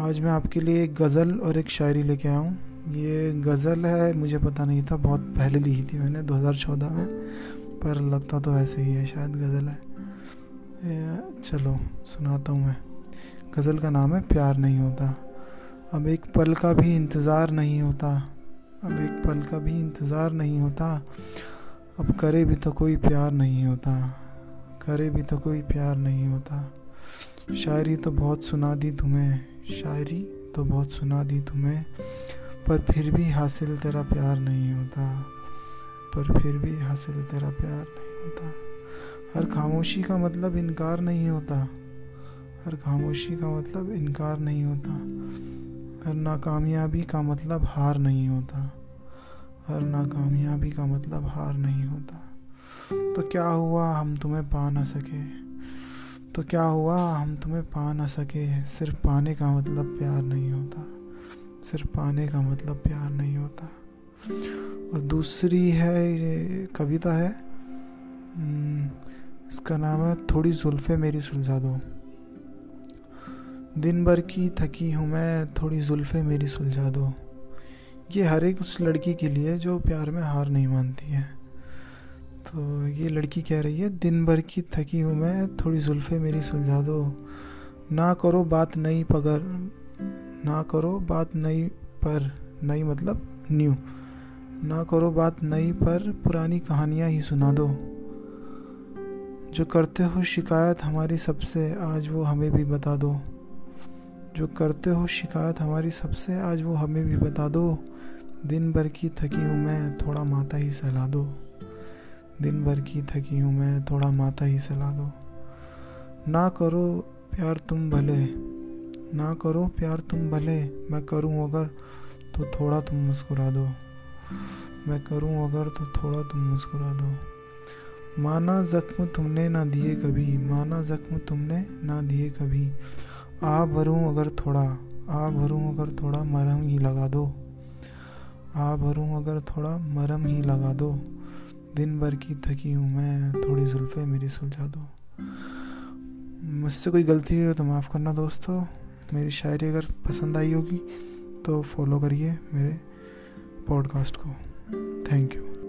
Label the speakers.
Speaker 1: आज मैं आपके लिए एक गज़ल और एक शायरी लेके आया हूँ। ये गज़ल है, मुझे पता नहीं था, बहुत पहले लिखी थी मैंने 2014 में, पर लगता तो ऐसे ही है, शायद गज़ल है। चलो, सुनाता हूँ मैं। गज़ल का नाम है, प्यार नहीं होता। अब एक पल का भी इंतज़ार नहीं होता। अब एक पल का भी इंतज़ार नहीं होता। अब करे भी तो कोई प्यार नहीं होता। करे भी तो कोई प्यार नहीं होता। शायरी तो बहुत सुना दी तुम्हें। शायरी तो बहुत सुना दी तुम्हें, पर फिर भी हासिल तेरा प्यार नहीं होता। पर फिर भी हासिल तेरा प्यार नहीं होता। हर खामोशी का मतलब इनकार नहीं होता। हर खामोशी का मतलब इनकार नहीं होता। हर नाकामयाबी का मतलब हार नहीं होता। हर नाकामयाबी का मतलब हार नहीं होता। तो क्या हुआ हम तुम्हें पा ना सके? तो क्या हुआ? हम तुम्हें पा ना सके। सिर्फ़ पाने का मतलब प्यार नहीं होता। सिर्फ़ पाने का मतलब प्यार नहीं होता। और दूसरी है ये कविता है। हम्म, इसका नाम है थोड़ी जुल्फ़े मेरी सुलझा दो। दिन भर की थकी हूँ मैं थोड़ी जुल्फ़े मेरी सुलझा दो। ये हर एक उस लड़की के लिए जो प्यार में हार नहीं मानती है। तो ये लड़की कह रही है, दिन भर की थकी हूँ मैं, थोड़ी जुल्फ़े मेरी सुलझा दो। ना करो बात नई पगर, ना करो बात नई पर, नई मतलब न्यू। ना करो बात नई पर, पुरानी कहानियाँ ही सुना दो। जो करते हो शिकायत हमारी सबसे, आज वो हमें भी बता दो। जो करते हो शिकायत हमारी सबसे, आज वो हमें भी बता दो। दिन भर की थकी हूँ मैं, थोड़ा माता ही सहला दो। दिन भर की थकी हूँ मैं, थोड़ा माता ही सला दो। ना करो प्यार तुम भले, ना करो प्यार तुम भले, मैं करूँ अगर तो थोड़ा तुम मुस्कुरा दो। मैं करूँ अगर तो थोड़ा तुम मुस्कुरा दो। माना जख्म तुमने ना दिए कभी, माना जख्म तुमने ना दिए कभी। आ भरूँ अगर थोड़ा, आ भरूँ अगर थोड़ा मरम ही लगा दो। आ भरूँ अगर थोड़ा मरम ही लगा दो। दिन भर की थकी हूँ मैं, थोड़ी जुल्फ़े मेरी सुलझा दो। मुझसे कोई गलती हुई हो तो माफ़ करना दोस्तों। मेरी शायरी अगर पसंद आई होगी तो फॉलो करिए मेरे पॉडकास्ट को। Thank you